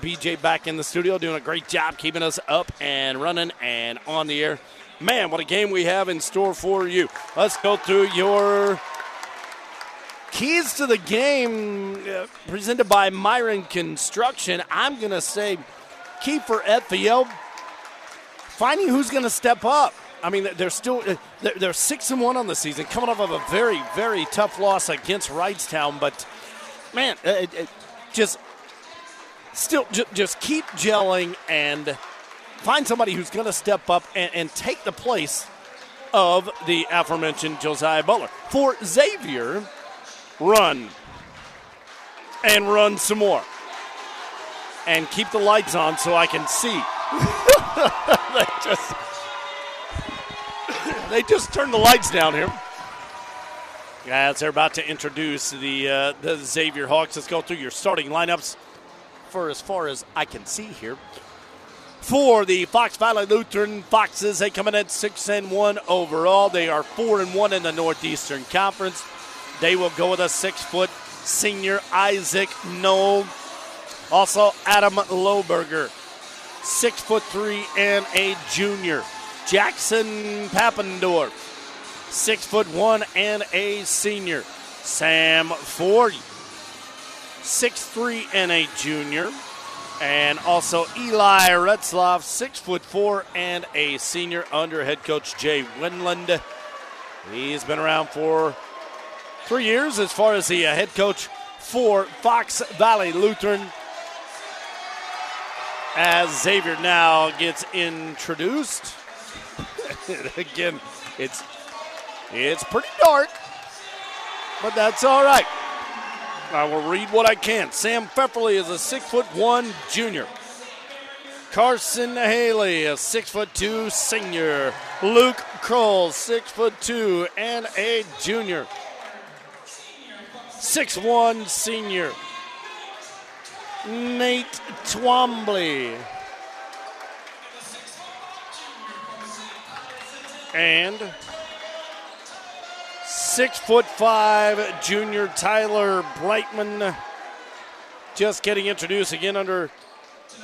BJ back in the studio doing a great job keeping us up and running and on the air. Man, what a game we have in store for you. Let's go through your keys to the game uh, presented by Myron Construction. I'm going to say key for FVL finding who's going to step up. I mean, they're still uh, they're, six and one on the season, coming off of a very very tough loss against Wrightstown. But man, it, it just still j- just keep gelling and find somebody who's going to step up and, and, take the place of the aforementioned Josiah Butler. For Xavier, run and run some more and keep the lights on so I can see. they just they just turned the lights down here. As they're about to introduce the uh, the Xavier Hawks, let's go through your starting lineups for as far as I can see here. For the Fox Valley Lutheran Foxes, they come in at six and one overall. They are four and one in the Northeastern Conference. They will go with a six foot senior Isaac Knoll. Also, Adam Lohberger, six foot three and a junior. Jackson Pappendorf, six foot one and a senior. Sam Ford, six three and a junior. And also Eli Retzloff, six foot four and a senior under head coach Jay Winland. He's been around for three years as far as the uh, head coach for Fox Valley Lutheran. As Xavier now gets introduced. Again, it's it's pretty dark, but that's all right. I will read what I can. Sam Pfefferly is a six foot one junior. Carson Haley, a six foot two senior. Luke Kroll, six foot two and a junior. Six one senior. Nate Twombly. And Six foot five junior Tyler Brightman just getting introduced again under.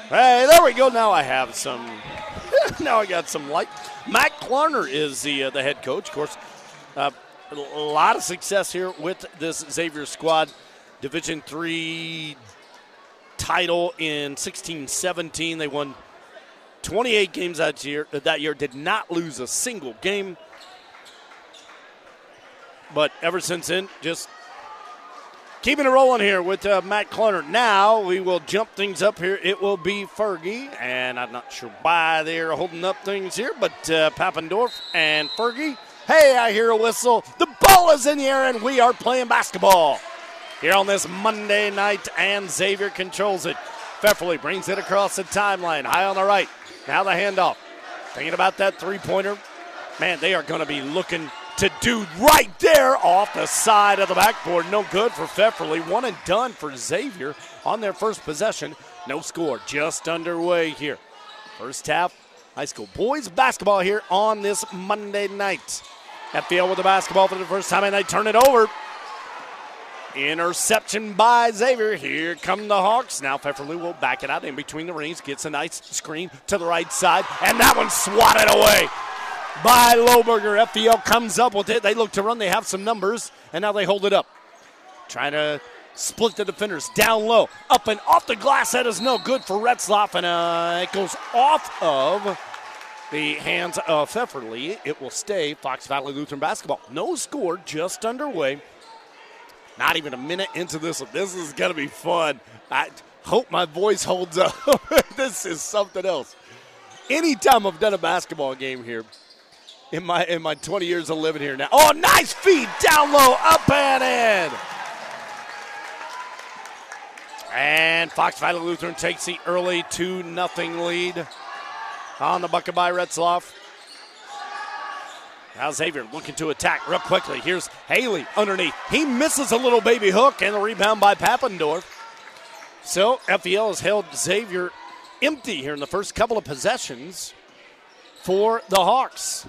Hey, there we go. Now I have some. now I got some light. Matt Klarner is the uh, the head coach. Of course, uh, a lot of success here with this Xavier squad. Division three title in 16-17. They won 28 games that year. That year did not lose a single game. But ever since then, just keeping it rolling here with uh, Matt Klarner. Now we will jump things up here. It will be Fergie, and I'm not sure why they're holding up things here, but uh, Pappendorf and Fergie. Hey, I hear a whistle. The ball is in the air, and we are playing basketball here on this Monday night, and Xavier controls it. Pfefferly brings it across the timeline, high on the right. Now the handoff. Thinking about that three pointer. Man, they are going to be looking to do right there off the side of the backboard. No good for Pfefferly. One and done for Xavier on their first possession. No score, just underway here. First half, high school boys basketball here on this Monday night. FVL with the basketball for the first time, and they turn it over. Interception by Xavier. Here come the Hawks. Now Pfefferly will back it out in between the rings, gets a nice screen to the right side, and that one swatted away by Lohberger. FVL comes up with it. They look to run. They have some numbers, and now they hold it up. Trying to split the defenders down low. Up and off the glass. That is no good for Retzloff, and uh, it goes off of the hands of Pfefferly. It will stay Fox Valley Lutheran basketball. No score, just underway. Not even a minute into this. This is going to be fun. I hope my voice holds up. this is something else. Anytime I've done a basketball game here, in my in my 20 years of living here now. Oh, nice feed down low, up and in. And Fox Valley Lutheran takes the early 2 nothing lead. on the bucket by Retzloff. Now Xavier looking to attack real quickly. Here's Haley underneath. He misses a little baby hook and the rebound by Papendorf. So FVL has held Xavier empty here in the first couple of possessions for the Hawks.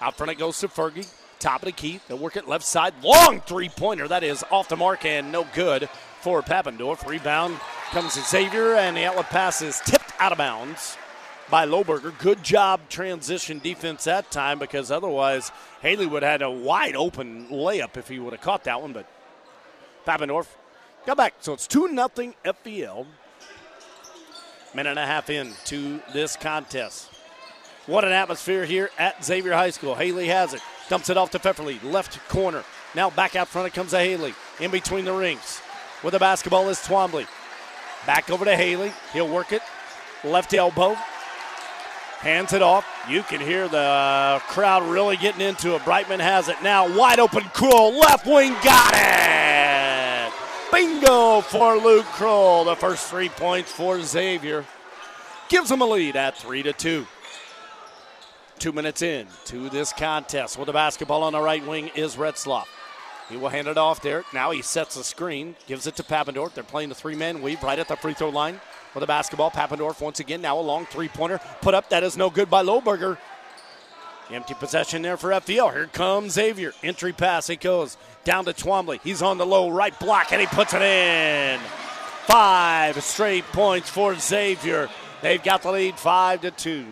Out front it goes to Fergie. Top of the key. They'll work it left side. Long three pointer. That is off the mark and no good for Papendorf. Rebound comes to Xavier, and the outlet pass is tipped out of bounds by Lohberger. Good job transition defense that time because otherwise Haley would have had a wide open layup if he would have caught that one. But Papendorf got back. So it's 2 0 FVL. Minute and a half in to this contest. What an atmosphere here at Xavier High School. Haley has it. Dumps it off to Pfefferly. Left corner. Now back out front it comes to Haley. In between the rings. With the basketball is Twombly. Back over to Haley. He'll work it. Left elbow. Hands it off. You can hear the crowd really getting into it. Brightman has it now. Wide open Kroll. Left wing got it. Bingo for Luke Kroll. The first three points for Xavier. Gives them a lead at 3 to 2. Two minutes in to this contest with the basketball on the right wing is Retzloff. He will hand it off there. Now he sets the screen, gives it to Papendorf. They're playing the three man weave right at the free throw line with the basketball. Papendorf once again, now a long three pointer. Put up, that is no good by Lohberger. Empty possession there for FVL. Here comes Xavier. Entry pass, it goes down to Twombly. He's on the low right block and he puts it in. Five straight points for Xavier. They've got the lead five to two.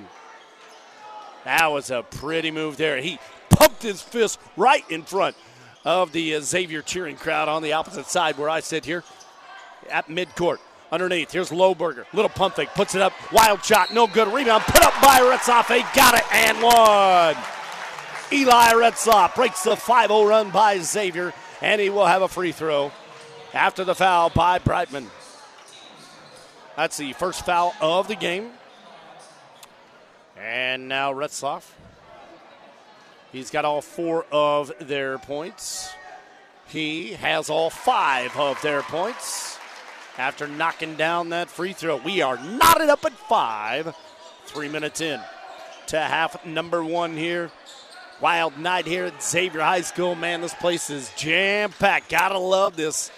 That was a pretty move there. He pumped his fist right in front of the uh, Xavier cheering crowd on the opposite side where I sit here at midcourt. Underneath, here's Lohberger. Little pump fake, puts it up. Wild shot, no good. Rebound put up by Retzloff. They got it and one. Eli Retzloff breaks the 5 0 run by Xavier, and he will have a free throw after the foul by Brightman. That's the first foul of the game. And now Retzloff. He's got all four of their points. He has all five of their points after knocking down that free throw. We are knotted up at five. Three minutes in to half number one here. Wild night here at Xavier High School. Man, this place is jam packed. Gotta love this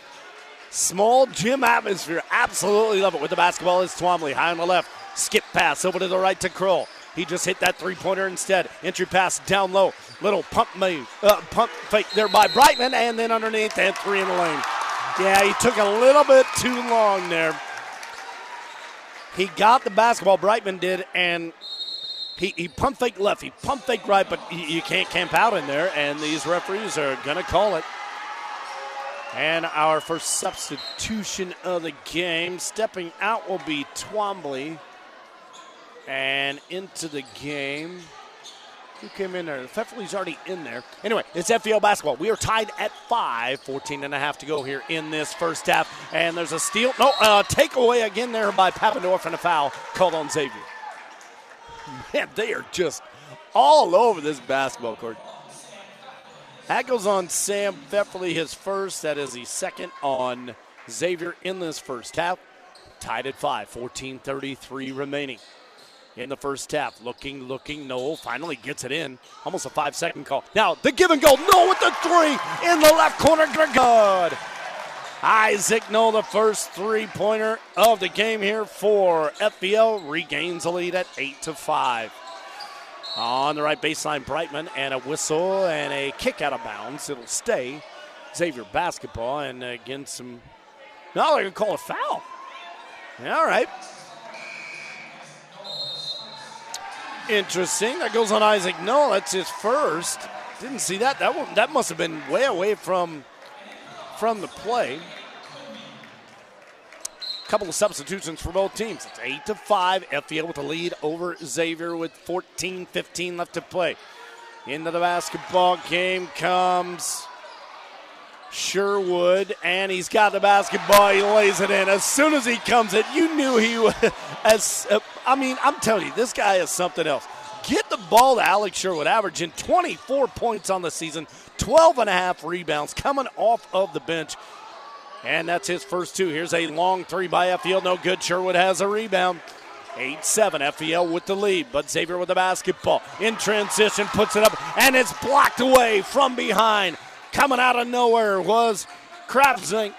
small gym atmosphere. Absolutely love it. With the basketball is Twombly. High on the left. Skip pass over to the right to Kroll. He just hit that three pointer instead. Entry pass down low. Little pump move, uh, pump fake there by Brightman, and then underneath and three in the lane. Yeah, he took a little bit too long there. He got the basketball, Brightman did, and he, he pump fake left, he pump fake right, but you can't camp out in there, and these referees are going to call it. And our first substitution of the game, stepping out will be Twombly. And into the game. Who came in there? Pfefferly's already in there. Anyway, it's FVL basketball. We are tied at five, 14 and a half to go here in this first half. And there's a steal. No, uh, takeaway again there by Papendorf and a foul called on Xavier. Man, they are just all over this basketball court. That goes on Sam Pfefferly, his first. That is the second on Xavier in this first half. Tied at five, 14 33 remaining in the first half. Looking, looking. Noel finally gets it in. Almost a five second call. Now the give and go. Noel with the three in the left corner. Good. Isaac Noel, the first three pointer of the game here for FVL, regains the lead at 8 to 5. On the right baseline, Brightman, and a whistle and a kick out of bounds. It'll stay Xavier basketball, and uh, again, some. No, they're going to call a foul. All right. Interesting. That goes on Isaac No, That's his first. Didn't see that. That one, that must have been way away from from the play. Couple of substitutions for both teams. It's eight to five. FVL with the lead over Xavier with 14-15 left to play. Into the basketball game comes Sherwood, and he's got the basketball. He lays it in. As soon as he comes in, you knew he was. As uh, I mean, I'm telling you, this guy is something else. Get the ball to Alex Sherwood, averaging 24 points on the season, 12 and a half rebounds, coming off of the bench. And that's his first two. Here's a long three by FVL. No good. Sherwood has a rebound. 8 7. FVL with the lead, but Xavier with the basketball. In transition, puts it up, and it's blocked away from behind. Coming out of nowhere was Krapzink.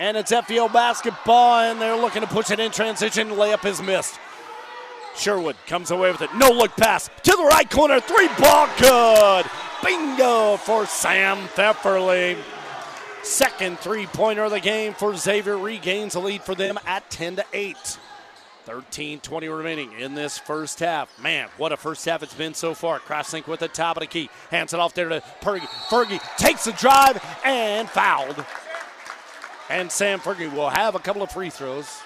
And it's FVL basketball, and they're looking to push it in transition. Layup is missed. Sherwood comes away with it. No look pass to the right corner. Three ball good. Bingo for Sam Pfefferly. Second three pointer of the game for Xavier regains the lead for them at 10 to 8. 13 20 remaining in this first half. Man, what a first half it's been so far. Crosslink with the top of the key. Hands it off there to Fergie. Fergie takes the drive and fouled. And Sam Fergie will have a couple of free throws.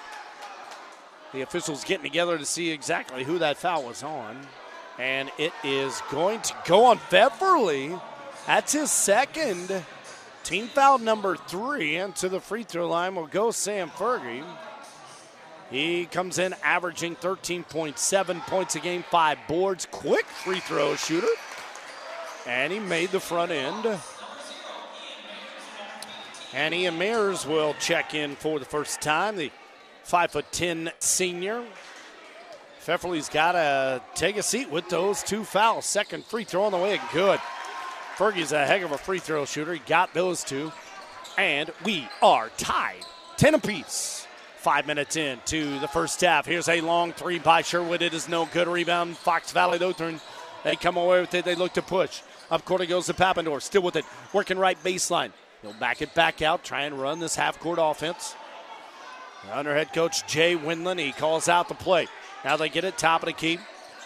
The officials getting together to see exactly who that foul was on. And it is going to go on Pfefferly. That's his second. Team foul number three. And to the free throw line will go Sam Fergie. He comes in averaging 13.7 points a game, five boards, quick free throw shooter. And he made the front end. And Ian Mears will check in for the first time, the 5'10 senior. Pfefferly's got to take a seat with those two fouls. Second free throw on the way, good. Fergie's a heck of a free throw shooter. He got those two. And we are tied 10 apiece. Five minutes in to the first half. Here's a long three by Sherwood. It is no good. Rebound, Fox Valley Lutheran. They come away with it. They look to push. Up court it goes to Papendorf. Still with it. Working right baseline. He'll back it back out. Try and run this half court offense. Under head coach Jay Windland. He calls out the play. Now they get it top of the key.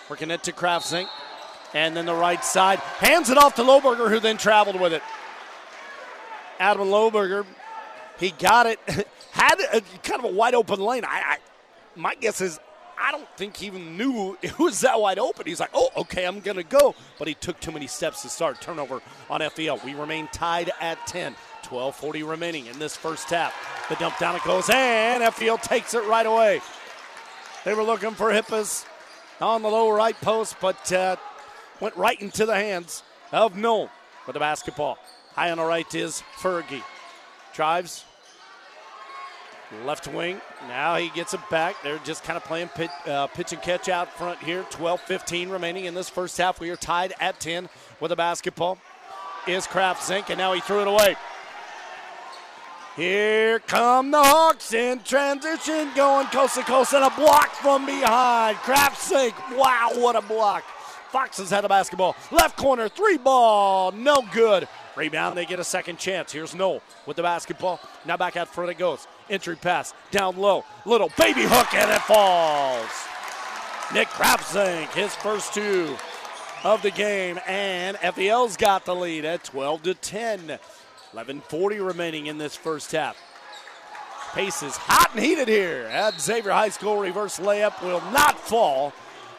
Working it to Krapzink. And then the right side. Hands it off to Lohberger, who then traveled with it. Adam Lohberger, he got it. Had a, kind of a wide open lane. I, I, my guess is I don't think he even knew it was that wide open. He's like, oh, okay, I'm going to go. But he took too many steps to start. Turnover on FVL. We remain tied at 10. 12.40 remaining in this first half. The dump down it goes, and FVL takes it right away. They were looking for Hippus on the low right post, but uh, went right into the hands of Noel with the basketball. High on the right is Fergie. Drives. Left wing. Now he gets it back. They're just kind of playing pitch, uh, pitch and catch out front here. 12 15 remaining in this first half. We are tied at 10 with the basketball. Is Krapzink, and now he threw it away. Here come the Hawks in transition, going coast to coast, and a block from behind. Krapzink, wow, what a block. Foxes had the basketball. Left corner, three ball, no good. Rebound, they get a second chance. Here's Noel with the basketball. Now back out front it goes. Entry pass, down low. Little baby hook, and it falls. Nick Krapzink, his first two of the game, and FVL's got the lead at 12 to 10. 11:40 remaining in this first half. Pace is hot and heated here at Xavier High School. Reverse layup will not fall,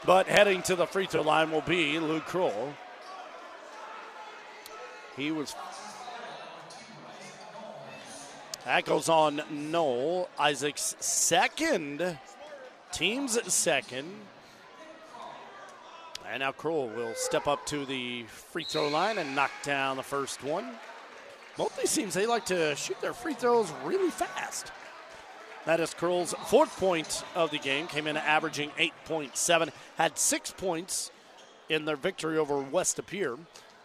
but heading to the free throw line will be Luke Kroll. He was. That goes on Noel Isaac's second, team's second. And now Kroll will step up to the free throw line and knock down the first one. Both these teams, they like to shoot their free throws really fast. That is Kroll's fourth point of the game. Came in averaging 8.7. Had six points in their victory over West De Pere.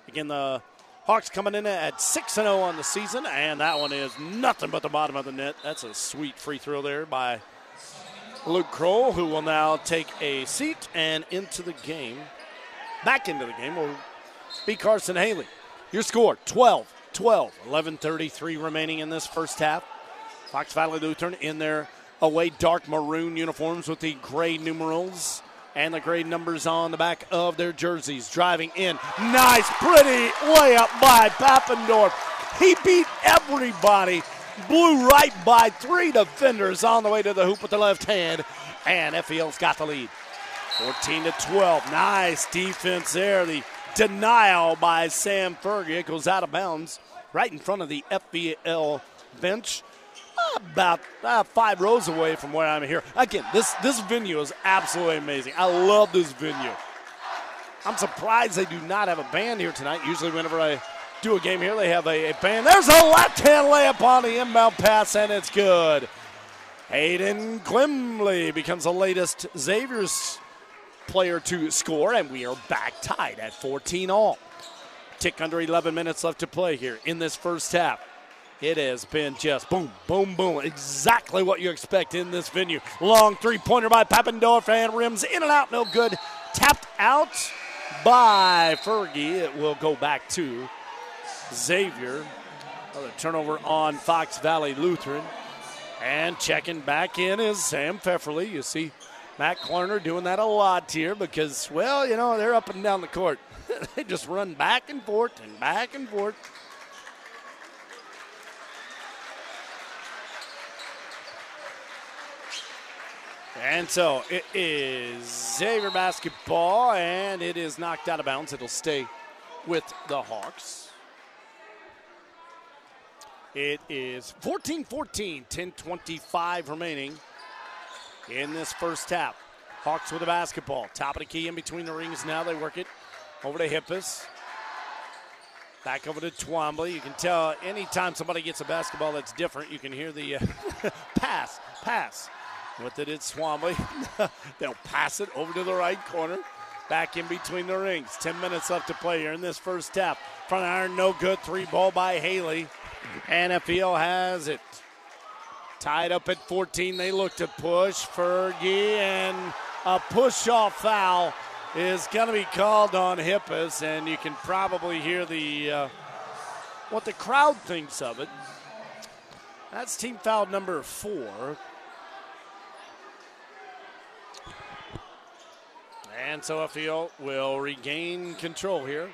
Again, the Hawks coming in at 6 0 on the season, and that one is nothing but the bottom of the net. That's a sweet free throw there by Luke Kroll, who will now take a seat and into the game. Back into the game will be Carson Haley. Your score 12 12. 11.33 remaining in this first half. Fox Valley Lutheran in their away dark maroon uniforms with the gray numerals and the gray numbers on the back of their jerseys. Driving in. Nice, pretty layup by Papendorf. He beat everybody. Blew right by three defenders on the way to the hoop with the left hand. And FVL's got the lead. 14 to 12. Nice defense there. The denial by Sam Fergie. It goes out of bounds right in front of the FVL bench. About uh, five rows away from where I'm here. Again, this, this venue is absolutely amazing. I love this venue. I'm surprised they do not have a band here tonight. Usually, whenever I do a game here, they have a, a band. There's a left hand layup on the inbound pass, and it's good. Hayden Quimley becomes the latest Xavier's player to score, and we are back tied at 14 all. Tick under 11 minutes left to play here in this first half. It has been just boom, boom, boom. Exactly what you expect in this venue. Long three pointer by Papendorf and rims in and out, no good. Tapped out by Fergie. It will go back to Xavier. Another turnover on Fox Valley Lutheran. And checking back in is Sam Pfefferly. You see Matt Klarner doing that a lot here because, well, you know, they're up and down the court. they just run back and forth and back and forth. And so it is Xavier basketball, and it is knocked out of bounds. It'll stay with the Hawks. It is 14 14, 10 25 remaining in this first half. Hawks with the basketball. Top of the key in between the rings now. They work it over to Hippus. Back over to Twombly. You can tell anytime somebody gets a basketball that's different, you can hear the uh, pass, pass. With it, it's Twombly. They'll pass it over to the right corner. Back in between the rings. 10 minutes left to play here in this first half. Front iron, no good. Three ball by Haley. NFL has it. Tied up at 14. They look to push. Fergie and a push off foul is going to be called on Hippus, and you can probably hear the uh, what the crowd thinks of it. That's team foul number four. And so FEO will regain control here.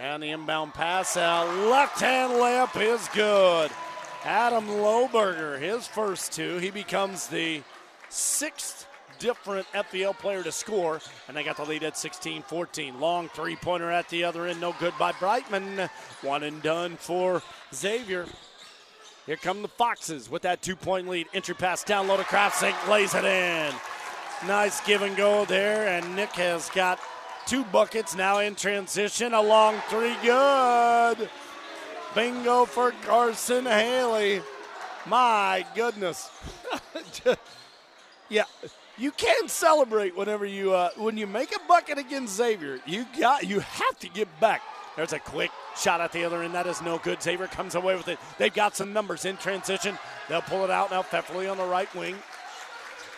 And the inbound pass out. Left hand layup is good. Adam Lohberger, his first two. He becomes the sixth different FVL player to score, and they got the lead at 16 14. Long three pointer at the other end, no good by Brightman. One and done for Xavier. Here come the Foxes with that two point lead. Entry pass down low to Kraftsink, lays it in. Nice give and go there, and Nick has got two buckets now in transition. A long three, good. Bingo for Carson Haley. My goodness. yeah, you can celebrate whenever you uh, when you make a bucket against Xavier. You got you have to get back. There's a quick shot at the other end. That is no good. Xavier comes away with it. They've got some numbers in transition. They'll pull it out now. Pfefferly on the right wing.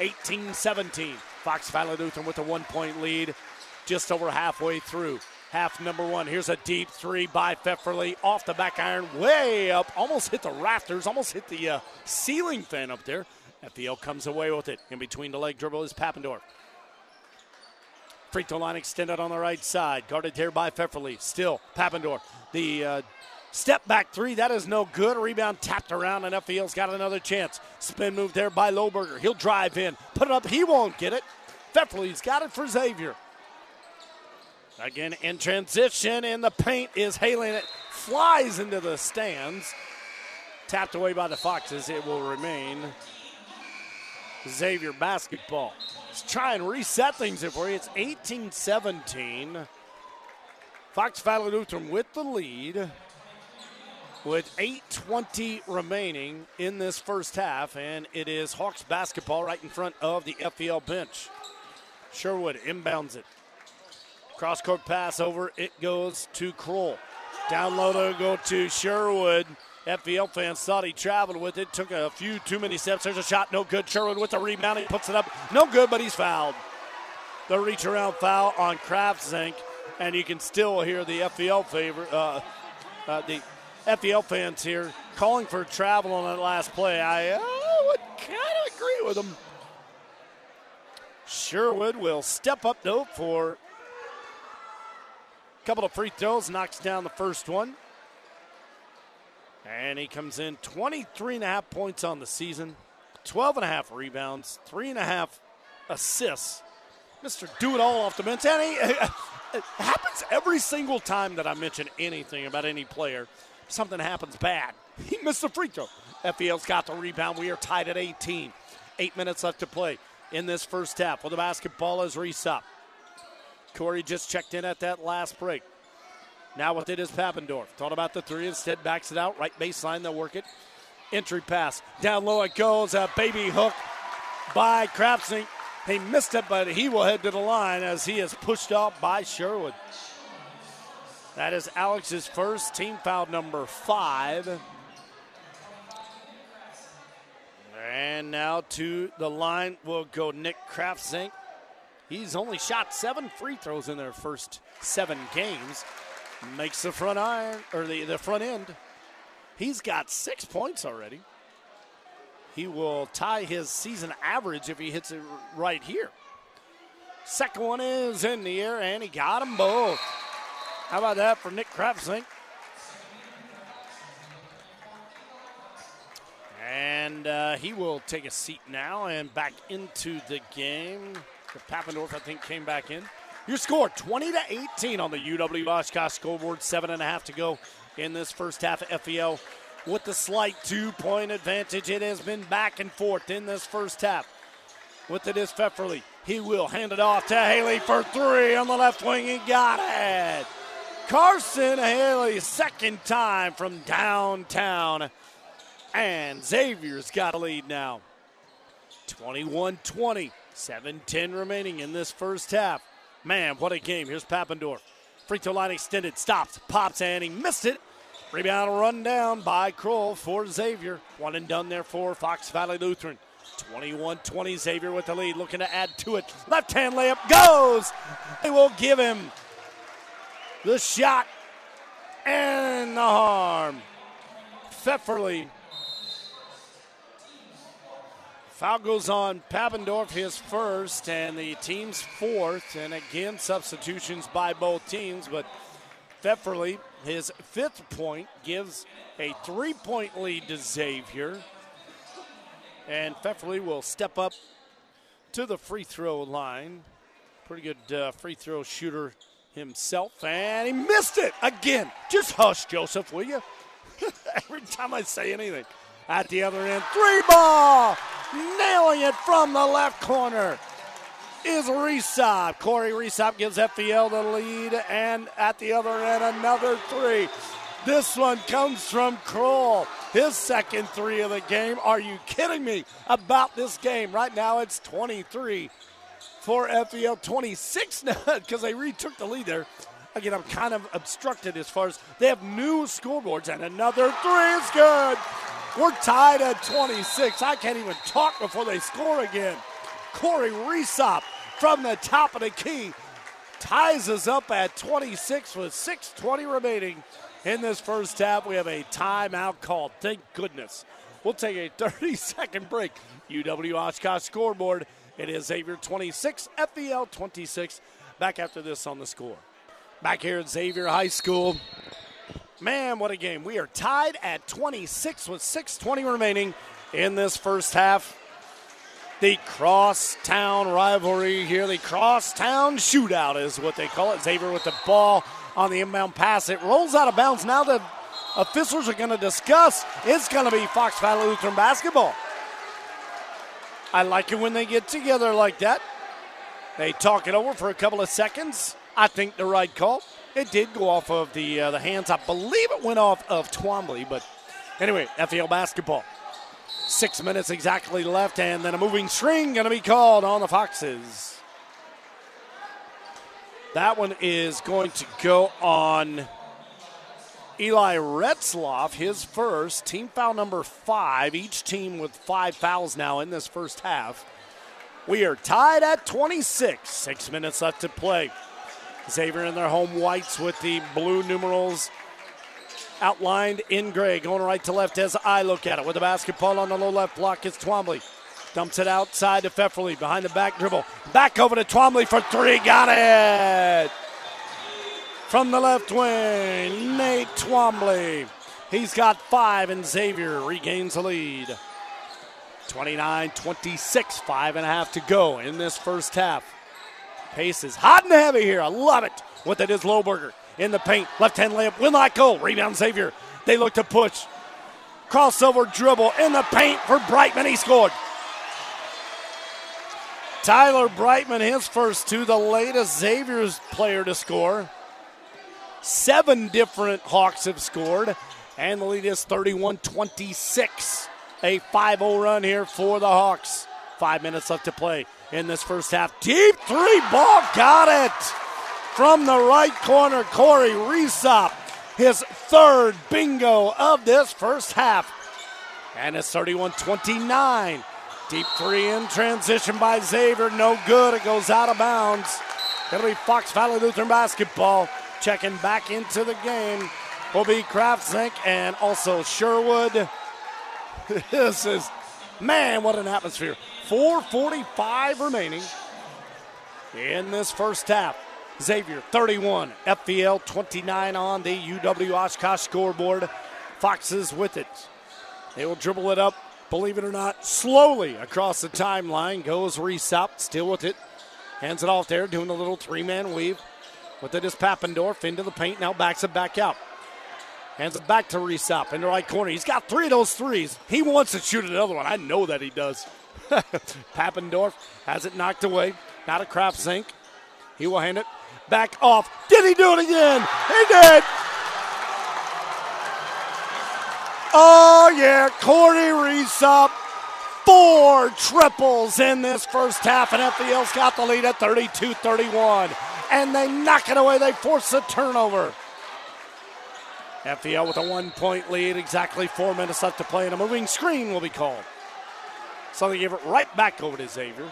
18 17. Fox Valley Lutheran with a one point lead just over halfway through. Half number one. Here's a deep three by Pfefferly off the back iron, way up, almost hit the rafters, almost hit the uh, ceiling fan up there. FVL comes away with it. In between the leg dribble is Pappendorf. Free throw line extended on the right side, guarded there by Pfefferly. Still Pappendorf. The uh, Step back three, that is no good. Rebound tapped around, and FVL's got another chance. Spin move there by Lohberger. He'll drive in, put it up. He won't get it. Pfefferly's got it for Xavier. Again in transition, and the paint is hailing it. Flies into the stands. Tapped away by the Foxes. It will remain Xavier basketball. Let's try and reset things here for you. It's 18 17. Fox Valley Lutheran with the lead with 8.20 remaining in this first half, and it is Hawks basketball right in front of the FVL bench. Sherwood inbounds it. Cross court pass over, it goes to Kroll. Down low to go to Sherwood. FVL fans thought he traveled with it, took a few too many steps. There's a shot, no good. Sherwood with the rebound, he puts it up, no good, but he's fouled. The reach around foul on Kraftzink, and you can still hear the FVL favor, uh, uh, the FVL fans here calling for travel on that last play. I uh, would kind of agree with them. Sherwood will step up though for a couple of free throws, knocks down the first one. And he comes in 23 and a half points on the season, 12 and a half rebounds, three and a half assists. Mr. Do It All off the bench. And he, it happens every single time that I mention anything about any player something happens bad. He missed the free throw. FVL's got the rebound. We are tied at 18. Eight minutes left to play in this first half. Well, the basketball is Resop. Corey just checked in at that last break. Now what it is Pappendorf. Thought about the three, instead backs it out. Right baseline, they'll work it. Entry pass. Down low it goes. A baby hook by Craftsink. He missed it, but he will head to the line as he is pushed off by Sherwood. That is Alex's first team foul number five. And now to the line will go Nick Kraftzink. He's only shot seven free throws in their first seven games. Makes the front iron or the, the front end. He's got six points already. He will tie his season average if he hits it right here. Second one is in the air, and he got them both. How about that for Nick Kraftzink? And uh, he will take a seat now and back into the game. Papendorf, I think, came back in. Your score 20 to 18 on the UW Oshkosh scoreboard. Seven and a half to go in this first half of FVL. With the slight two point advantage, it has been back and forth in this first half. With it is Pfefferly. He will hand it off to Haley for three on the left wing. He got it. Carson Haley, second time from downtown. And Xavier's got a lead now. 21 20, 7 10 remaining in this first half. Man, what a game. Here's Papendorf. Free throw line extended, stops, pops, and he missed it. Rebound run down by Kroll for Xavier. One and done there for Fox Valley Lutheran. 21 20 Xavier with the lead, looking to add to it. Left hand layup goes. They will give him the shot and the harm. Pfefferly. Foul goes on Papendorf, his first, and the team's fourth. And again, substitutions by both teams, but Pfefferly, his fifth point, gives a three point lead to Xavier. And Pfefferly will step up to the free throw line. Pretty good uh, free throw shooter himself, and he missed it again. Just hush, Joseph, will you? Every time I say anything. At the other end, three ball, nailing it from the left corner is Resop. Corey Resop gives FVL the lead, and at the other end, another three. This one comes from Kroll. His second three of the game. Are you kidding me about this game? Right now it's 23 for FVL, 26 now because they retook the lead there. Again, I'm kind of obstructed as far as they have new scoreboards, and another three is good. We're tied at 26. I can't even talk before they score again. Corey Resop from the top of the key ties us up at 26 with 6.20 remaining in this first half. We have a timeout called. Thank goodness. We'll take a 30 second break. UW Oshkosh scoreboard. It is Xavier 26, FVL 26. Back after this on the score. Back here at Xavier High School. Man, what a game. We are tied at 26 with 6.20 remaining in this first half. The crosstown rivalry here, the crosstown shootout is what they call it. Xavier with the ball on the inbound pass. It rolls out of bounds. Now the officials are going to discuss. It's going to be Fox Valley Lutheran basketball. I like it when they get together like that. They talk it over for a couple of seconds. I think the right call. It did go off of the uh, the hands. I believe it went off of Twombly, but anyway, FVL basketball. Six minutes exactly left, and then a moving string going to be called on the Foxes. That one is going to go on Eli Retzloff, his first team foul number five. Each team with five fouls now in this first half. We are tied at 26. Six minutes left to play. Xavier in their home whites with the blue numerals outlined in gray, going right to left as I look at it. With the basketball on the low left block it's Twombly. Dumps it outside to Pfefferly behind the back dribble. Back over to Twombly for three. Got it! From the left wing, Nate Twombly. He's got five, and Xavier regains the lead. 29 26, five and a half to go in this first half. Pace is hot and heavy here. I love it. With it is Lohberger in the paint. Left hand layup will not go. Rebound Xavier. They look to push. Crossover dribble in the paint for Brightman. He scored. Tyler Brightman, his first two, the latest Xavier's player to score. Seven different Hawks have scored, and the lead is 31 26. A 5 0 run here for the Hawks. Five minutes left to play in this first half. Deep three ball, got it from the right corner. Corey Resop, his third bingo of this first half. And it's 31 29. Deep three in transition by Xavier. No good. It goes out of bounds. It'll be Fox Valley Lutheran basketball checking back into the game. Will be Kraftzink and also Sherwood. this is, man, what an atmosphere. 4.45 remaining in this first half. Xavier 31, FVL 29 on the UW Oshkosh scoreboard. Foxes with it. They will dribble it up, believe it or not, slowly across the timeline. Goes Resop, still with it. Hands it off there, doing a little three man weave. With it is Papendorf into the paint, now backs it back out. Hands it back to Resop in the right corner. He's got three of those threes. He wants to shoot another one. I know that he does. Papendorf has it knocked away. Not a sink He will hand it back off. Did he do it again? He did. Oh, yeah. Corey Resop. Four triples in this first half, and FVL's got the lead at 32 31. And they knock it away. They force a turnover. FVL with a one point lead, exactly four minutes left to play, and a moving screen will be called. So they give it right back over to Xavier.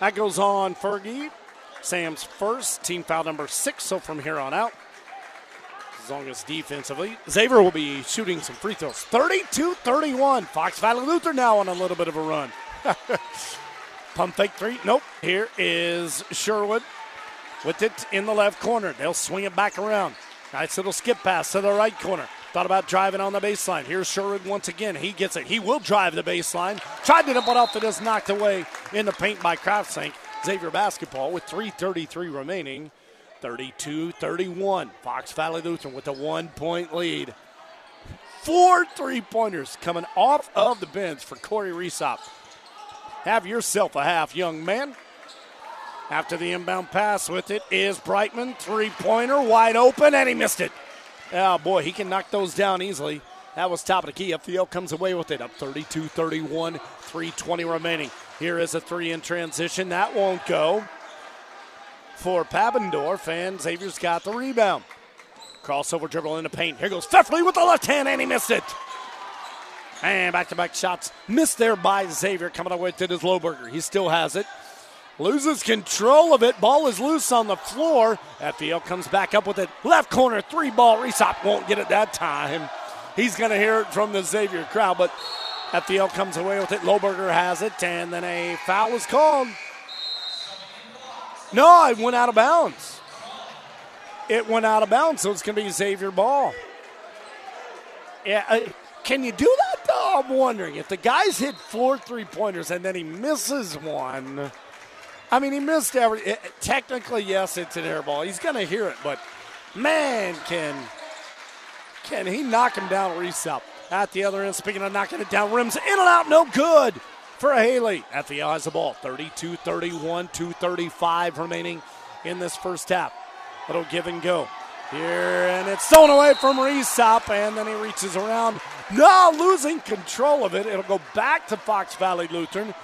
That goes on Fergie. Sam's first, team foul number six, so from here on out, as long as defensively, Xavier will be shooting some free throws. 32 31. Fox Valley Luther now on a little bit of a run. Pump fake three. Nope. Here is Sherwood with it in the left corner. They'll swing it back around. Nice little skip pass to the right corner. Thought about driving on the baseline. Here's Sherwood once again. He gets it. He will drive the baseline. Tried to put off, but it is knocked away in the paint by Kraftzink. Xavier basketball with 3.33 remaining. 32 31. Fox Valley Lutheran with a one point lead. Four three pointers coming off of the bench for Corey Resop. Have yourself a half, young man. After the inbound pass with it is Brightman. Three pointer wide open, and he missed it. Oh, boy, he can knock those down easily. That was top of the key. FVL comes away with it up 32 31, 320 remaining. Here is a three in transition. That won't go for Papendorf, and Xavier's got the rebound. Crossover dribble in the paint. Here goes Pfefferly with the left hand, and he missed it. And back to back shots missed there by Xavier. Coming away to his Lohberger. He still has it. Loses control of it. Ball is loose on the floor. FVL comes back up with it. Left corner, three ball. Resop won't get it that time. He's going to hear it from the Xavier crowd, but FVL comes away with it. Lohberger has it, and then a foul is called. No, it went out of bounds. It went out of bounds, so it's going to be Xavier ball. Yeah, uh, can you do that though? I'm wondering if the guys hit four three pointers and then he misses one. I mean, he missed every. It, technically, yes, it's an air ball. He's going to hear it, but man, can can he knock him down? Resop at the other end. Speaking of knocking it down, rims in and out, no good for Haley. At the eyes of the ball, 32 31, 235 remaining in this first half. Little give and go. Here, and it's thrown away from Resop, and then he reaches around. No, losing control of it. It'll go back to Fox Valley Lutheran.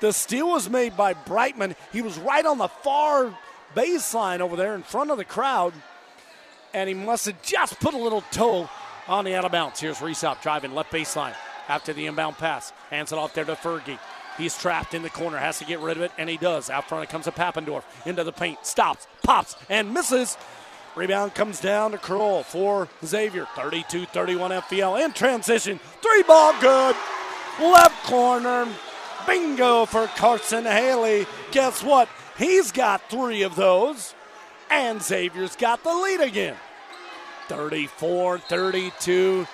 The steal was made by Brightman. He was right on the far baseline over there in front of the crowd, and he must have just put a little toe on the out of bounds. Here's Resop driving left baseline after the inbound pass. Hands it off there to Fergie. He's trapped in the corner, has to get rid of it, and he does. Out front it comes to Papendorf into the paint, stops, pops, and misses. Rebound comes down to Kroll for Xavier. 32 31 FVL in transition. Three ball good. Left corner. Bingo for Carson Haley. Guess what? He's got three of those. And Xavier's got the lead again. 34 32.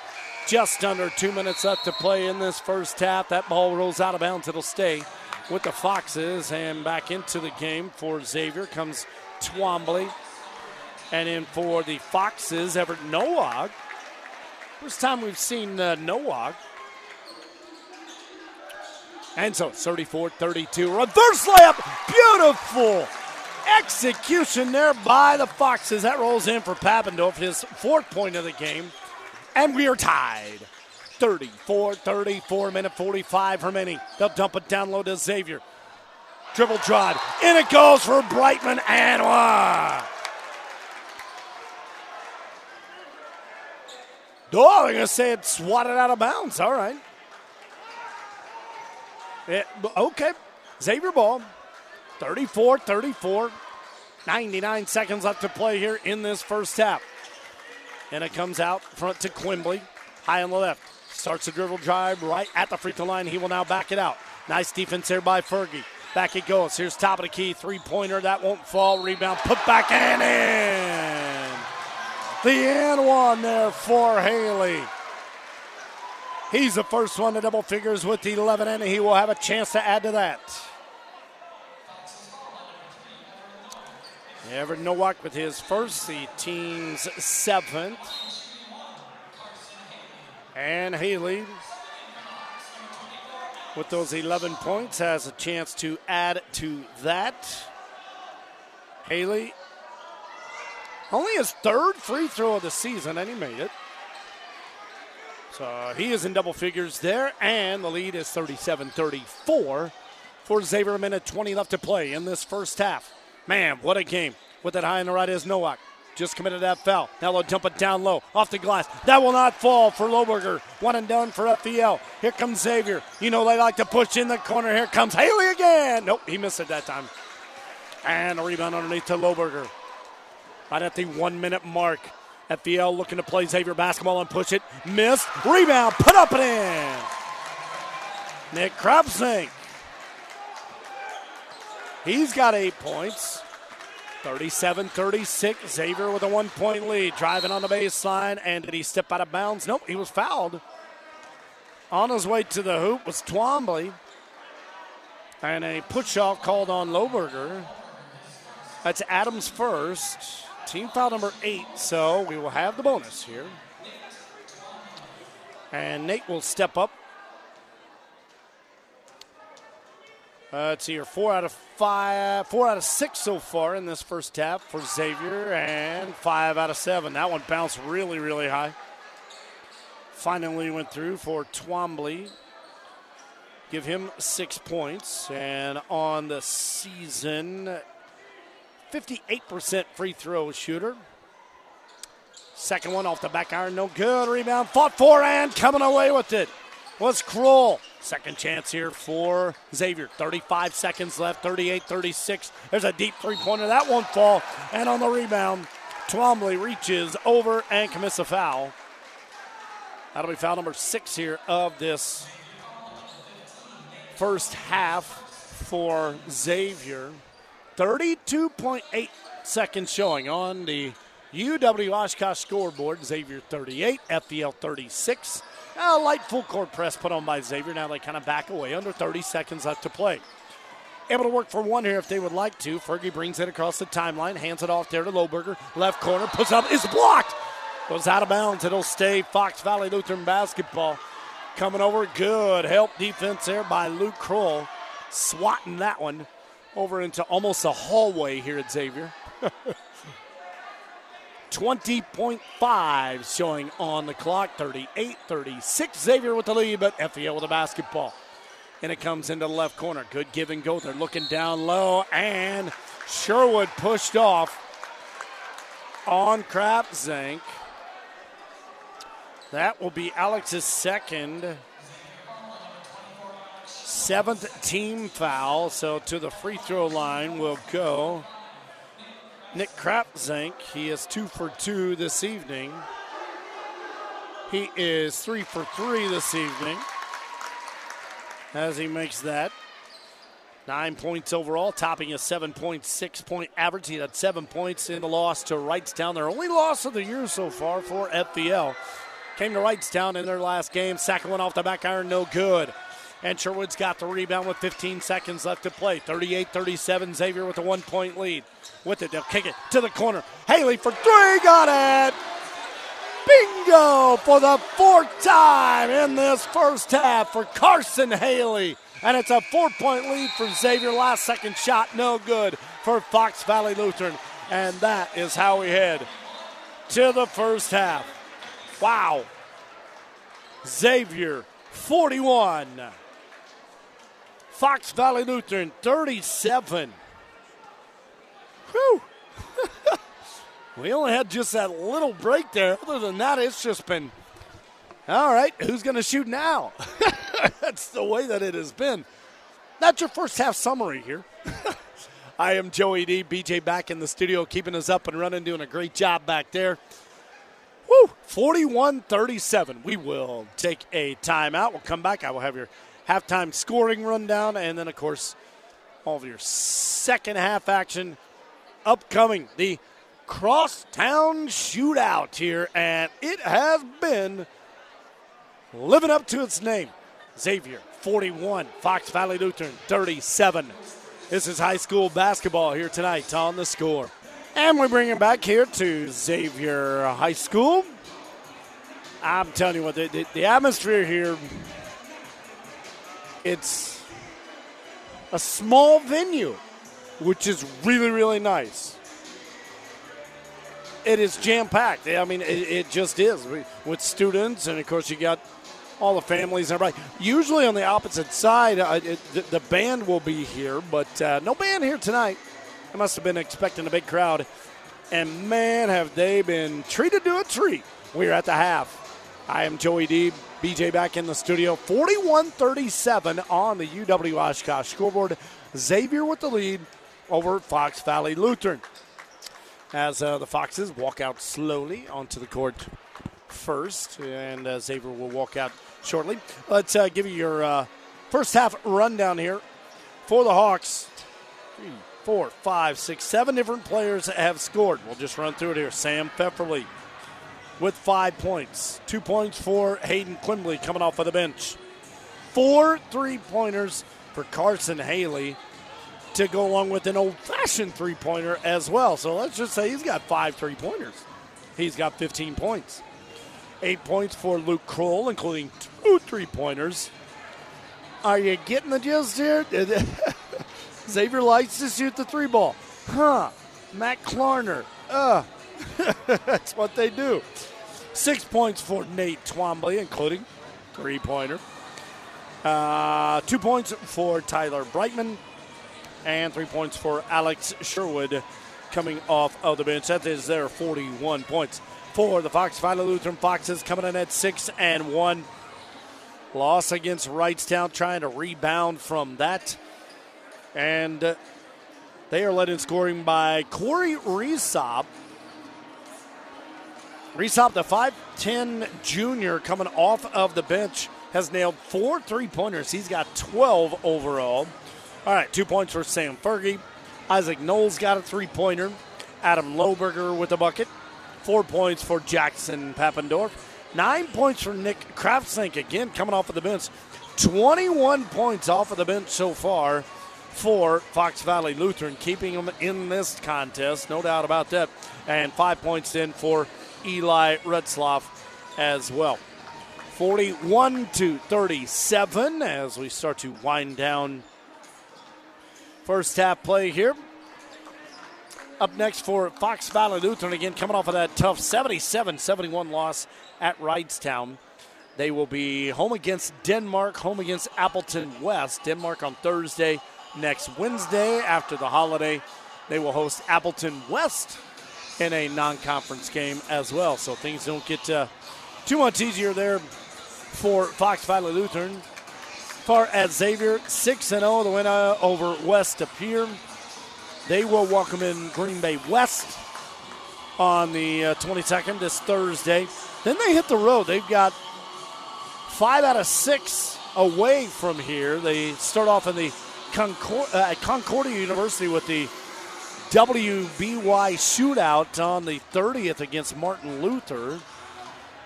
Just under two minutes left to play in this first half. That ball rolls out of bounds. It'll stay with the Foxes. And back into the game for Xavier comes Twombly. And in for the Foxes, Everett Nowak. First time we've seen uh, Nowak. And so 34 32. Reverse layup. Beautiful execution there by the Foxes. That rolls in for Papendorf, his fourth point of the game. And we are tied. 34 34, minute 45 remaining. They'll dump it down low to Xavier. Dribble drive. In it goes for Brightman and one. Oh, they're going to say it swatted out of bounds. All right. Eh, it, okay. Xavier ball. 34 34. 99 seconds left to play here in this first half. And it comes out front to Quimbley. High on the left. Starts the dribble drive right at the free throw line. He will now back it out. Nice defense there by Fergie. Back it goes. Here's top of the key. Three pointer. That won't fall. Rebound. Put back and in. The and one there for Haley. He's the first one to double figures with 11, and he will have a chance to add to that. Everett Nowak with his first, the team's seventh. And Haley, with those 11 points, has a chance to add to that. Haley, only his third free throw of the season, and he made it. So he is in double figures there, and the lead is 37 34 for Xavier. A minute 20 left to play in this first half. Man, what a game. With that high on the right is Nowak. Just committed that foul. Now they'll dump it down low off the glass. That will not fall for Lohberger. One and done for FVL. Here comes Xavier. You know they like to push in the corner. Here comes Haley again. Nope, he missed it that time. And a rebound underneath to Lohberger. Right at the one minute mark. FVL looking to play Xavier basketball and push it. Missed. Rebound. Put up and in. Nick Kravzink. He's got eight points. 37 36. Xavier with a one point lead. Driving on the baseline. And did he step out of bounds? Nope, he was fouled. On his way to the hoop was Twombly. And a push off called on Lohberger. That's Adams first. Team foul number eight. So we will have the bonus here. And Nate will step up Uh, let's see here, four out of five, four out of six so far in this first half for Xavier, and five out of seven. That one bounced really, really high. Finally went through for Twombly. Give him six points, and on the season, 58% free throw shooter. Second one off the back iron, no good. Rebound, fought for, and coming away with it was Kroll. Second chance here for Xavier. 35 seconds left, 38 36. There's a deep three pointer. That won't fall. And on the rebound, Twombly reaches over and commits a foul. That'll be foul number six here of this first half for Xavier. 32.8 seconds showing on the UW Oshkosh scoreboard. Xavier 38, FVL 36. A light full court press put on by Xavier. Now they kind of back away. Under 30 seconds left to play. Able to work for one here if they would like to. Fergie brings it across the timeline, hands it off there to Lohberger. Left corner, puts up, is blocked. Goes out of bounds. It'll stay Fox Valley Lutheran basketball. Coming over, good help defense there by Luke Kroll. Swatting that one over into almost a hallway here at Xavier. 20.5 showing on the clock. 38 36. Xavier with the lead, but FVL with the basketball. And it comes into the left corner. Good give and go. They're looking down low, and Sherwood pushed off on Kravzink. That will be Alex's second, seventh team foul. So to the free throw line will go Nick Kravzink. He is two for two this evening. He is three for three this evening as he makes that. Nine points overall, topping a 7.6 point average. He had seven points in the loss to Wrightstown. Their only loss of the year so far for FVL. Came to Wrightstown in their last game. Second one off the back iron, no good. And Sherwood's got the rebound with 15 seconds left to play. 38 37, Xavier with a one point lead. With it, they'll kick it to the corner. Haley for three, got it! Bingo for the fourth time in this first half for Carson Haley. And it's a four point lead for Xavier. Last second shot, no good for Fox Valley Lutheran. And that is how we head to the first half. Wow. Xavier 41. Fox Valley Lutheran 37. Whew. we only had just that little break there. Other than that, it's just been all right. Who's going to shoot now? That's the way that it has been. That's your first half summary here. I am Joey D. BJ back in the studio, keeping us up and running, doing a great job back there. Woo! 41 37. We will take a timeout. We'll come back. I will have your halftime scoring rundown, and then, of course, all of your second half action upcoming. The crosstown shootout here, and it has been living up to its name. Xavier 41, Fox Valley Lutheran 37. This is high school basketball here tonight on the score. And we bring it back here to Xavier High School. I'm telling you what, the, the, the atmosphere here, it's a small venue, which is really, really nice. It is jam packed. I mean, it, it just is with students, and of course, you got all the families and everybody. Usually on the opposite side, uh, it, the, the, band will be here, but uh, no band here tonight. I must have been expecting a big crowd. And man, have they been treated to a treat. We're at the half. I am Joey D. BJ back in the studio. 41 37 on the UW Oshkosh scoreboard. Xavier with the lead over Fox Valley Lutheran. As uh, the Foxes walk out slowly onto the court first, and uh, Xavier will walk out shortly. Let's uh, give you your uh, first half rundown here for the Hawks. Three, four, five, six, seven different players have scored. We'll just run through it here. Sam Pfefferly with five points. Two points for Hayden Quimbley coming off of the bench. Four three pointers for Carson Haley to go along with an old fashioned three pointer as well. So let's just say he's got five three pointers. He's got 15 points. Eight points for Luke Kroll, including two three pointers. Are you getting the gist here? Xavier likes to shoot the three ball. Huh. Matt Klarner. Uh, that's what they do. Six points for Nate Twombly, including three pointer. Uh, two points for Tyler Brightman, and three points for Alex Sherwood coming off of the bench. That is their 41 points for the Fox Valley Lutheran Foxes coming in at six and one. Loss against Wrightstown, trying to rebound from that. And they are led in scoring by Corey Resop. Resop, the 5'10 junior coming off of the bench, has nailed four three pointers. He's got 12 overall. All right, two points for Sam Fergie. Isaac Knowles got a three pointer. Adam Lohberger with a bucket. Four points for Jackson Papendorf. Nine points for Nick Kraftsink, again coming off of the bench. 21 points off of the bench so far for Fox Valley Lutheran, keeping them in this contest, no doubt about that. And five points in for Eli Retzloff as well. 41 to 37 as we start to wind down first half play here. Up next for Fox Valley Lutheran, again coming off of that tough 77 71 loss at Wrightstown. They will be home against Denmark, home against Appleton West. Denmark on Thursday. Next Wednesday, after the holiday, they will host Appleton West in a non conference game as well. So things don't get uh, too much easier there for Fox Valley Lutheran. Far as Xavier, 6 0, the win uh, over West De Pere. They will welcome in Green Bay West on the uh, 22nd, this Thursday. Then they hit the road. They've got five out of six away from here. They start off in the uh, Concordia University with the WBY shootout on the 30th against Martin Luther.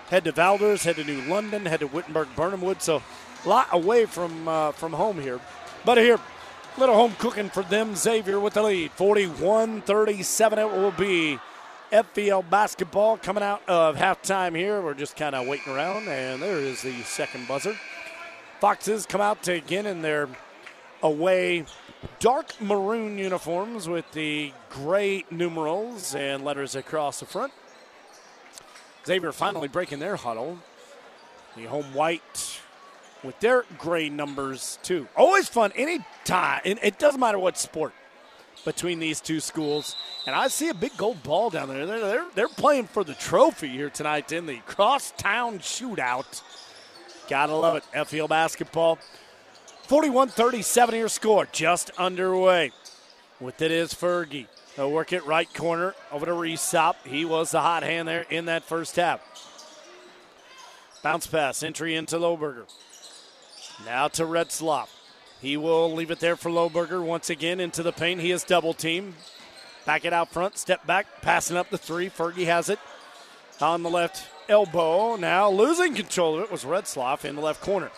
Head to Valders, head to New London, head to Wittenberg Birnamwood. So a lot away from uh, from home here. But here, Little home cooking for them. Xavier with the lead. 41 37 it will be. FVL basketball coming out of halftime here. We're just kind of waiting around, and there is the second buzzer. Foxes come out to again in their away dark maroon uniforms with the gray numerals and letters across the front. Xavier finally breaking their huddle. The home white with their gray numbers too. Always fun any time. It doesn't matter what sport between these two schools. And I see a big gold ball down there. They're, they're, they're playing for the trophy here tonight in the crosstown shootout. Gotta love it. FVL basketball. 41 37 here score, just underway. With it is Fergie. They'll work it right corner over to Resop. He was the hot hand there in that first half. Bounce pass, entry into Lohberger. Now to Retzloff. He will leave it there for Lohberger once again into the paint. He is double team. Back it out front, step back, passing up the three. Fergie has it on the left elbow. Now losing control of it was Retzloff in the left corner.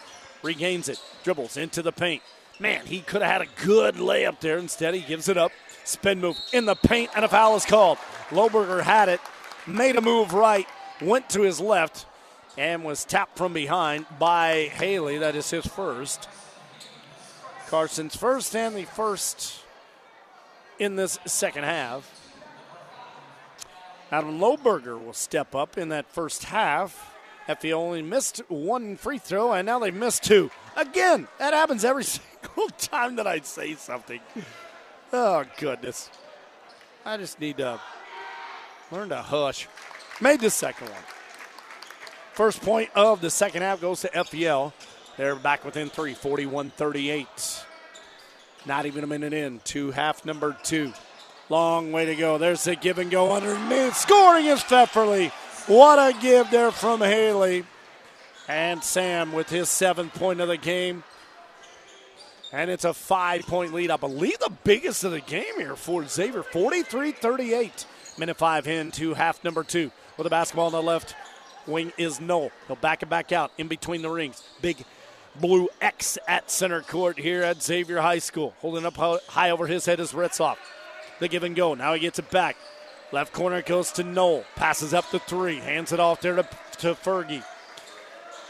Regains it, dribbles into the paint. Man, he could have had a good layup there. Instead, he gives it up. Spin move in the paint, and a foul is called. Lohberger had it, made a move right, went to his left, and was tapped from behind by Haley. That is his first. Carson's first and the first in this second half. Adam Lohberger will step up in that first half. Effie only missed one free throw, and now they've missed two. Again, that happens every single time that I say something. Oh, goodness. I just need to learn to hush. Made the second one. First point of the second half goes to FVL. They're back within three, 41 38. Not even a minute in to half number two. Long way to go. There's the give and go underneath. Scoring is Pfefferly. What a give there from Haley. And Sam with his seventh point of the game. And it's a five point lead. I believe the biggest of the game here for Xavier. 43 38. Minute five in to half number two. With the basketball on the left wing is Knoll. He'll back it back out in between the rings. Big blue X at center court here at Xavier High School. Holding up high over his head is Retzloff. The give and go. Now he gets it back. Left corner goes to Knoll. Passes up the three. Hands it off there to, to Fergie.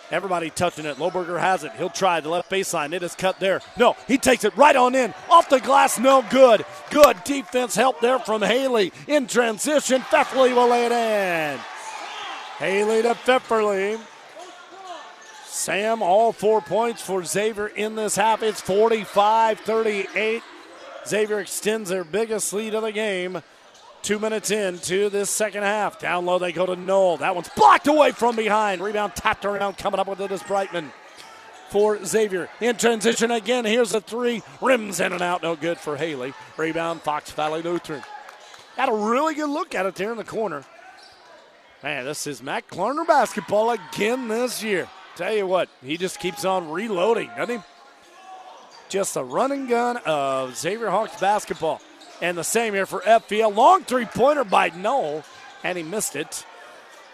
Everybody touching it. Lohberger has it. He'll try the left baseline. It is cut there. No, he takes it right on in. Off the glass. No good. Good defense help there from Haley. In transition, Pfefferly will lay it in. Haley to Pfefferly. Sam, all four points for Xavier in this half. It's 45 38. Xavier extends their biggest lead of the game. Two minutes into this second half. Down low, they go to Knoll. That one's blocked away from behind. Rebound tapped around, coming up with it is Brightman for Xavier. In transition again, here's a three. Rims in and out, no good for Haley. Rebound, Fox Valley Lutheran. Had a really good look at it there in the corner. Man, this is Matt Klarner basketball again this year. Tell you what, he just keeps on reloading, doesn't he? Just a running gun of Xavier Hawks basketball. And the same here for FVL. Long three pointer by Noel, and he missed it.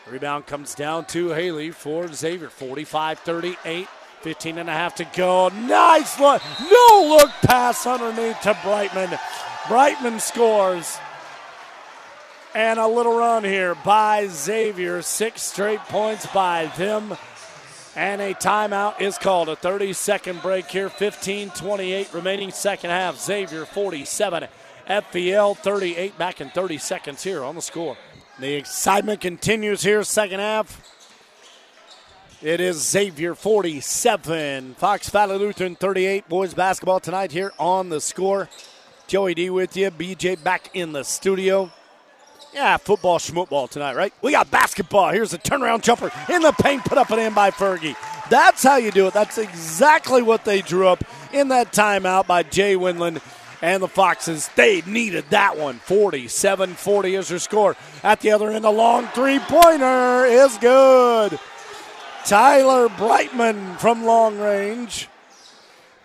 Rebound comes down to Haley for Xavier. 45 38. 15 and a half to go. Nice look. No look pass underneath to Brightman. Brightman scores. And a little run here by Xavier. Six straight points by them. And a timeout is called. A 30 second break here. 15 28 remaining second half. Xavier 47. FVL 38 back in 30 seconds here on the score. The excitement continues here, second half. It is Xavier 47, Fox Valley Lutheran 38. Boys basketball tonight here on the score. Joey D with you, BJ back in the studio. Yeah, football, schmootball tonight, right? We got basketball. Here's a turnaround jumper in the paint, put up and in by Fergie. That's how you do it. That's exactly what they drew up in that timeout by Jay Winland and the Foxes, they needed that one. 47 40 is their score. At the other end, a long three pointer is good. Tyler Brightman from long range.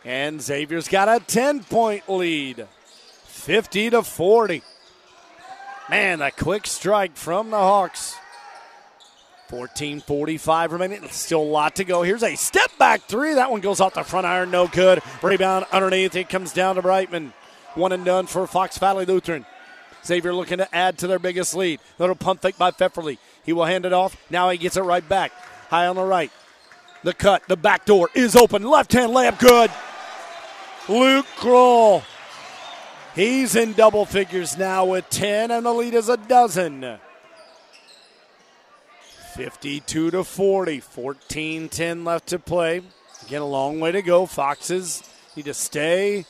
And Xavier's got a 10 point lead 50 to 40. Man, a quick strike from the Hawks. 14:45 remaining. Still a lot to go. Here's a step back three. That one goes off the front iron. No good. Rebound underneath. It comes down to Brightman. One and done for Fox Valley Lutheran. Xavier looking to add to their biggest lead. Little pump fake by Pfefferly. He will hand it off. Now he gets it right back. High on the right. The cut, the back door is open. Left hand layup, good. Luke Kroll. He's in double figures now with 10, and the lead is a dozen. 52 to 40, 14 10 left to play. Again, a long way to go. Foxes need to stay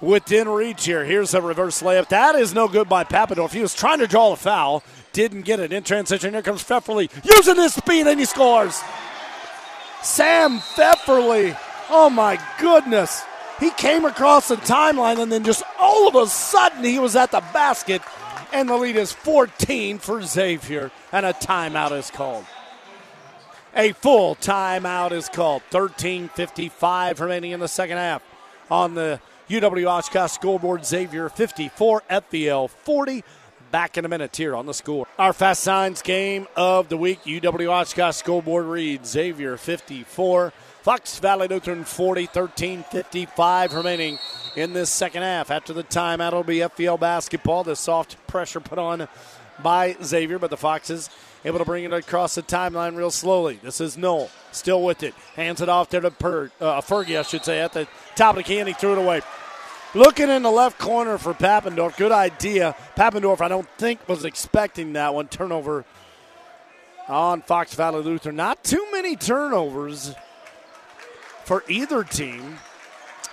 within reach here. Here's a reverse layup. That is no good by Papendorf. He was trying to draw a foul, didn't get it. In transition, here comes Pfefferly using his speed, and he scores. Sam Pfefferly. Oh my goodness. He came across the timeline, and then just all of a sudden, he was at the basket, and the lead is 14 for Xavier, and a timeout is called. A full timeout is called. 13:55 remaining in the second half on the UW Oshkosh scoreboard. Xavier 54, FVL 40. Back in a minute here on the score. Our Fast Signs game of the week. UW Oshkosh scoreboard reads Xavier 54, Fox Valley Lutheran 40, 13 55 remaining in this second half. After the timeout, it'll be FVL basketball. The soft pressure put on by Xavier, but the Foxes able to bring it across the timeline real slowly. This is Knoll, still with it. Hands it off there to per, uh, Fergie, I should say, at the top of the key, and he threw it away. Looking in the left corner for Papendorf. Good idea. Papendorf, I don't think, was expecting that one. Turnover on Fox Valley Lutheran. Not too many turnovers for either team.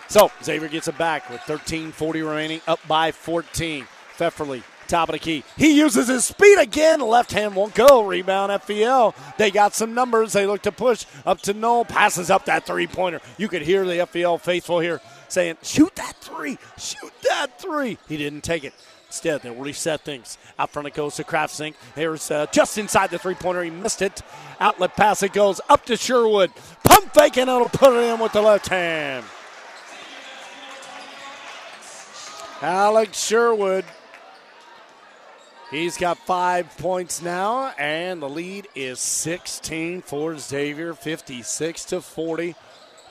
So Xavier gets it back with 13:40 remaining, up by 14. Pfefferly top of the key. He uses his speed again. Left hand won't go. Rebound FVL. They got some numbers. They look to push up to Knoll. Passes up that three pointer. You could hear the FVL faithful here saying, shoot that three. Shoot that three. He didn't take it. Instead, they'll reset things. Out front it goes to Kraftsink. Here's uh, just inside the three pointer. He missed it. Outlet pass it goes up to Sherwood. Pump fake and it'll put it in with the left hand. Alex Sherwood He's got five points now, and the lead is 16 for Xavier, 56 to 40,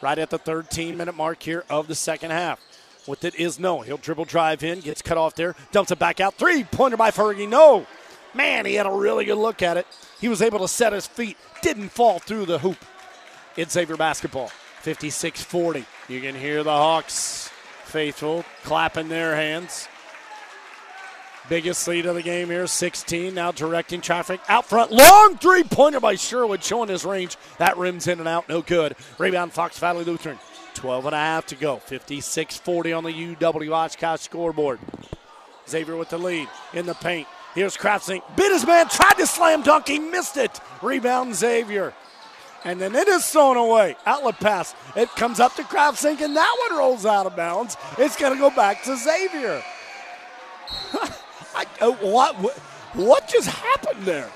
right at the 13 minute mark here of the second half. With it is no. He'll dribble drive in, gets cut off there, dumps it back out. Three pointer by Fergie. No. Man, he had a really good look at it. He was able to set his feet, didn't fall through the hoop. It's Xavier basketball, 56 40. You can hear the Hawks faithful clapping their hands. Biggest lead of the game here, 16. Now directing traffic out front. Long three pointer by Sherwood, showing his range. That rims in and out, no good. Rebound, Fox Valley Lutheran. 12 and a half to go. 56 40 on the UW Oshkosh scoreboard. Xavier with the lead in the paint. Here's Kraftsink. Bit his man, tried to slam dunk. He missed it. Rebound, Xavier. And then it is thrown away. Outlet pass. It comes up to Kraftsink, and that one rolls out of bounds. It's going to go back to Xavier. I, uh, what, what, just happened there?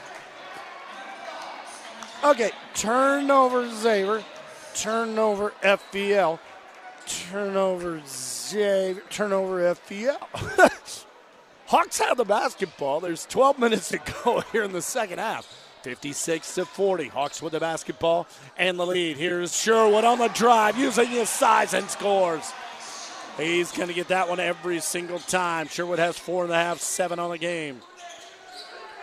Okay, turnover Xavier, turnover FVL, turnover Xavier, turnover FVL. Hawks have the basketball. There's 12 minutes to go here in the second half. 56 to 40. Hawks with the basketball and the lead. Here's Sherwood on the drive, using his size and scores. He's going to get that one every single time. Sherwood has four and a half, seven on the game.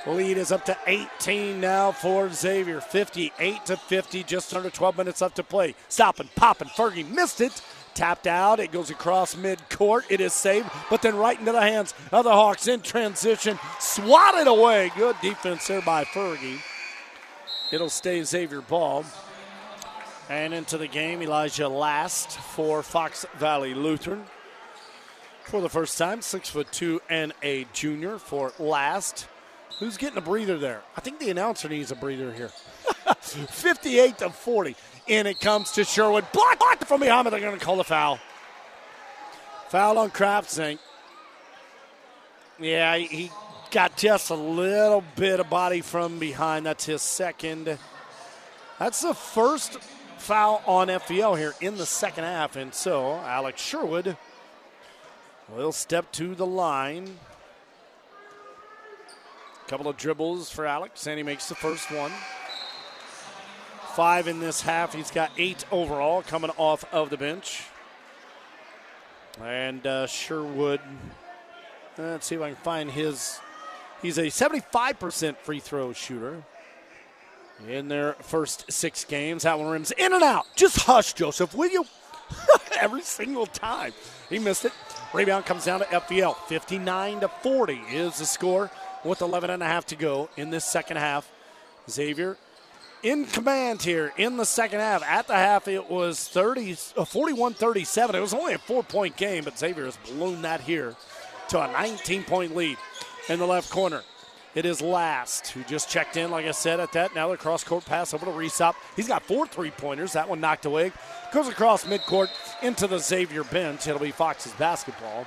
Lead is up to 18 now for Xavier. 58 to 50, just under 12 minutes left to play. Stopping, popping. Fergie missed it. Tapped out. It goes across midcourt. It is saved, but then right into the hands of the Hawks in transition. Swatted away. Good defense there by Fergie. It'll stay Xavier ball. And into the game, Elijah Last for Fox Valley Lutheran. For the first time, six foot two and a junior for Last. Who's getting a breather there? I think the announcer needs a breather here. 58 to 40. And it comes to Sherwood. Blocked block from behind, they're going to call the foul. Foul on Kraftsink. Yeah, he got just a little bit of body from behind. That's his second. That's the first foul on FVL here in the second half. And so Alex Sherwood will step to the line. A Couple of dribbles for Alex, and he makes the first one. Five in this half. He's got eight overall coming off of the bench. And uh, Sherwood, let's see if I can find his. He's a 75% free throw shooter in their first six games. That one rims in and out. Just hush, Joseph, will you? Every single time. He missed it. Rebound comes down to FVL. 59 to 40 is the score with 11 and a half to go in this second half. Xavier in command here in the second half. At the half, it was 30, uh, 41 37. It was only a four point game, but Xavier has blown that here to a 19 point lead in the left corner. It is Last, who just checked in, like I said, at that. Now the cross court pass over to Resop. He's got four three pointers. That one knocked away. Goes across midcourt into the Xavier bench. It'll be Fox's basketball.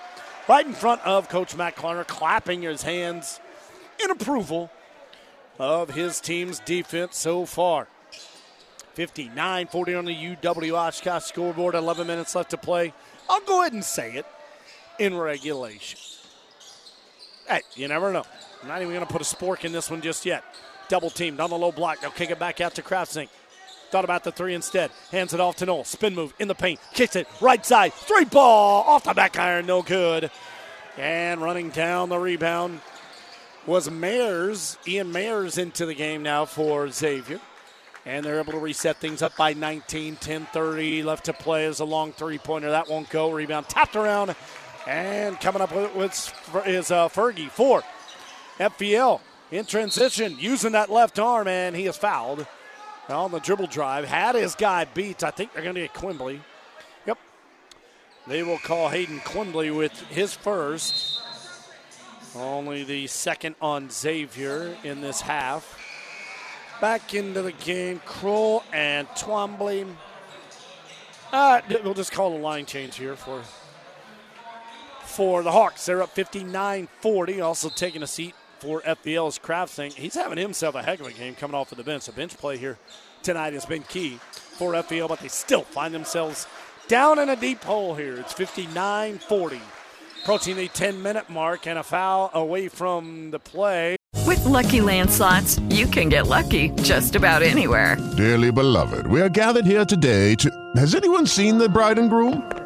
Right in front of Coach Matt Klarner, clapping his hands in approval of his team's defense so far. 59 40 on the UW Oshkosh scoreboard, 11 minutes left to play. I'll go ahead and say it in regulation. Hey, you never know. I'm not even going to put a spork in this one just yet. Double teamed on the low block. They'll kick it back out to Kraftsink. Thought about the three instead. Hands it off to Noel. Spin move in the paint. Kicks it right side. Three ball off the back iron. No good. And running down the rebound was Mayers. Ian Mayers into the game now for Xavier. And they're able to reset things up by 19. 10 30 left to play as a long three pointer. That won't go. Rebound tapped around. And coming up with, with is uh, Fergie. Four. FVL in transition using that left arm, and he is fouled on the dribble drive. Had his guy beat. I think they're going to get Quimbley. Yep. They will call Hayden Quimbley with his first. Only the second on Xavier in this half. Back into the game, Kroll and Twombly. Uh, we'll just call a line change here for for the Hawks. They're up 59-40. Also taking a seat for FVL's Kraftsink. He's having himself a heck of a game coming off of the bench. The bench play here tonight has been key for FVL, but they still find themselves down in a deep hole here. It's 59-40 approaching the 10 minute mark and a foul away from the play. With LuckyLand Slots, you can get lucky just about anywhere. Dearly beloved, we are gathered here today to. Has anyone seen the bride and groom?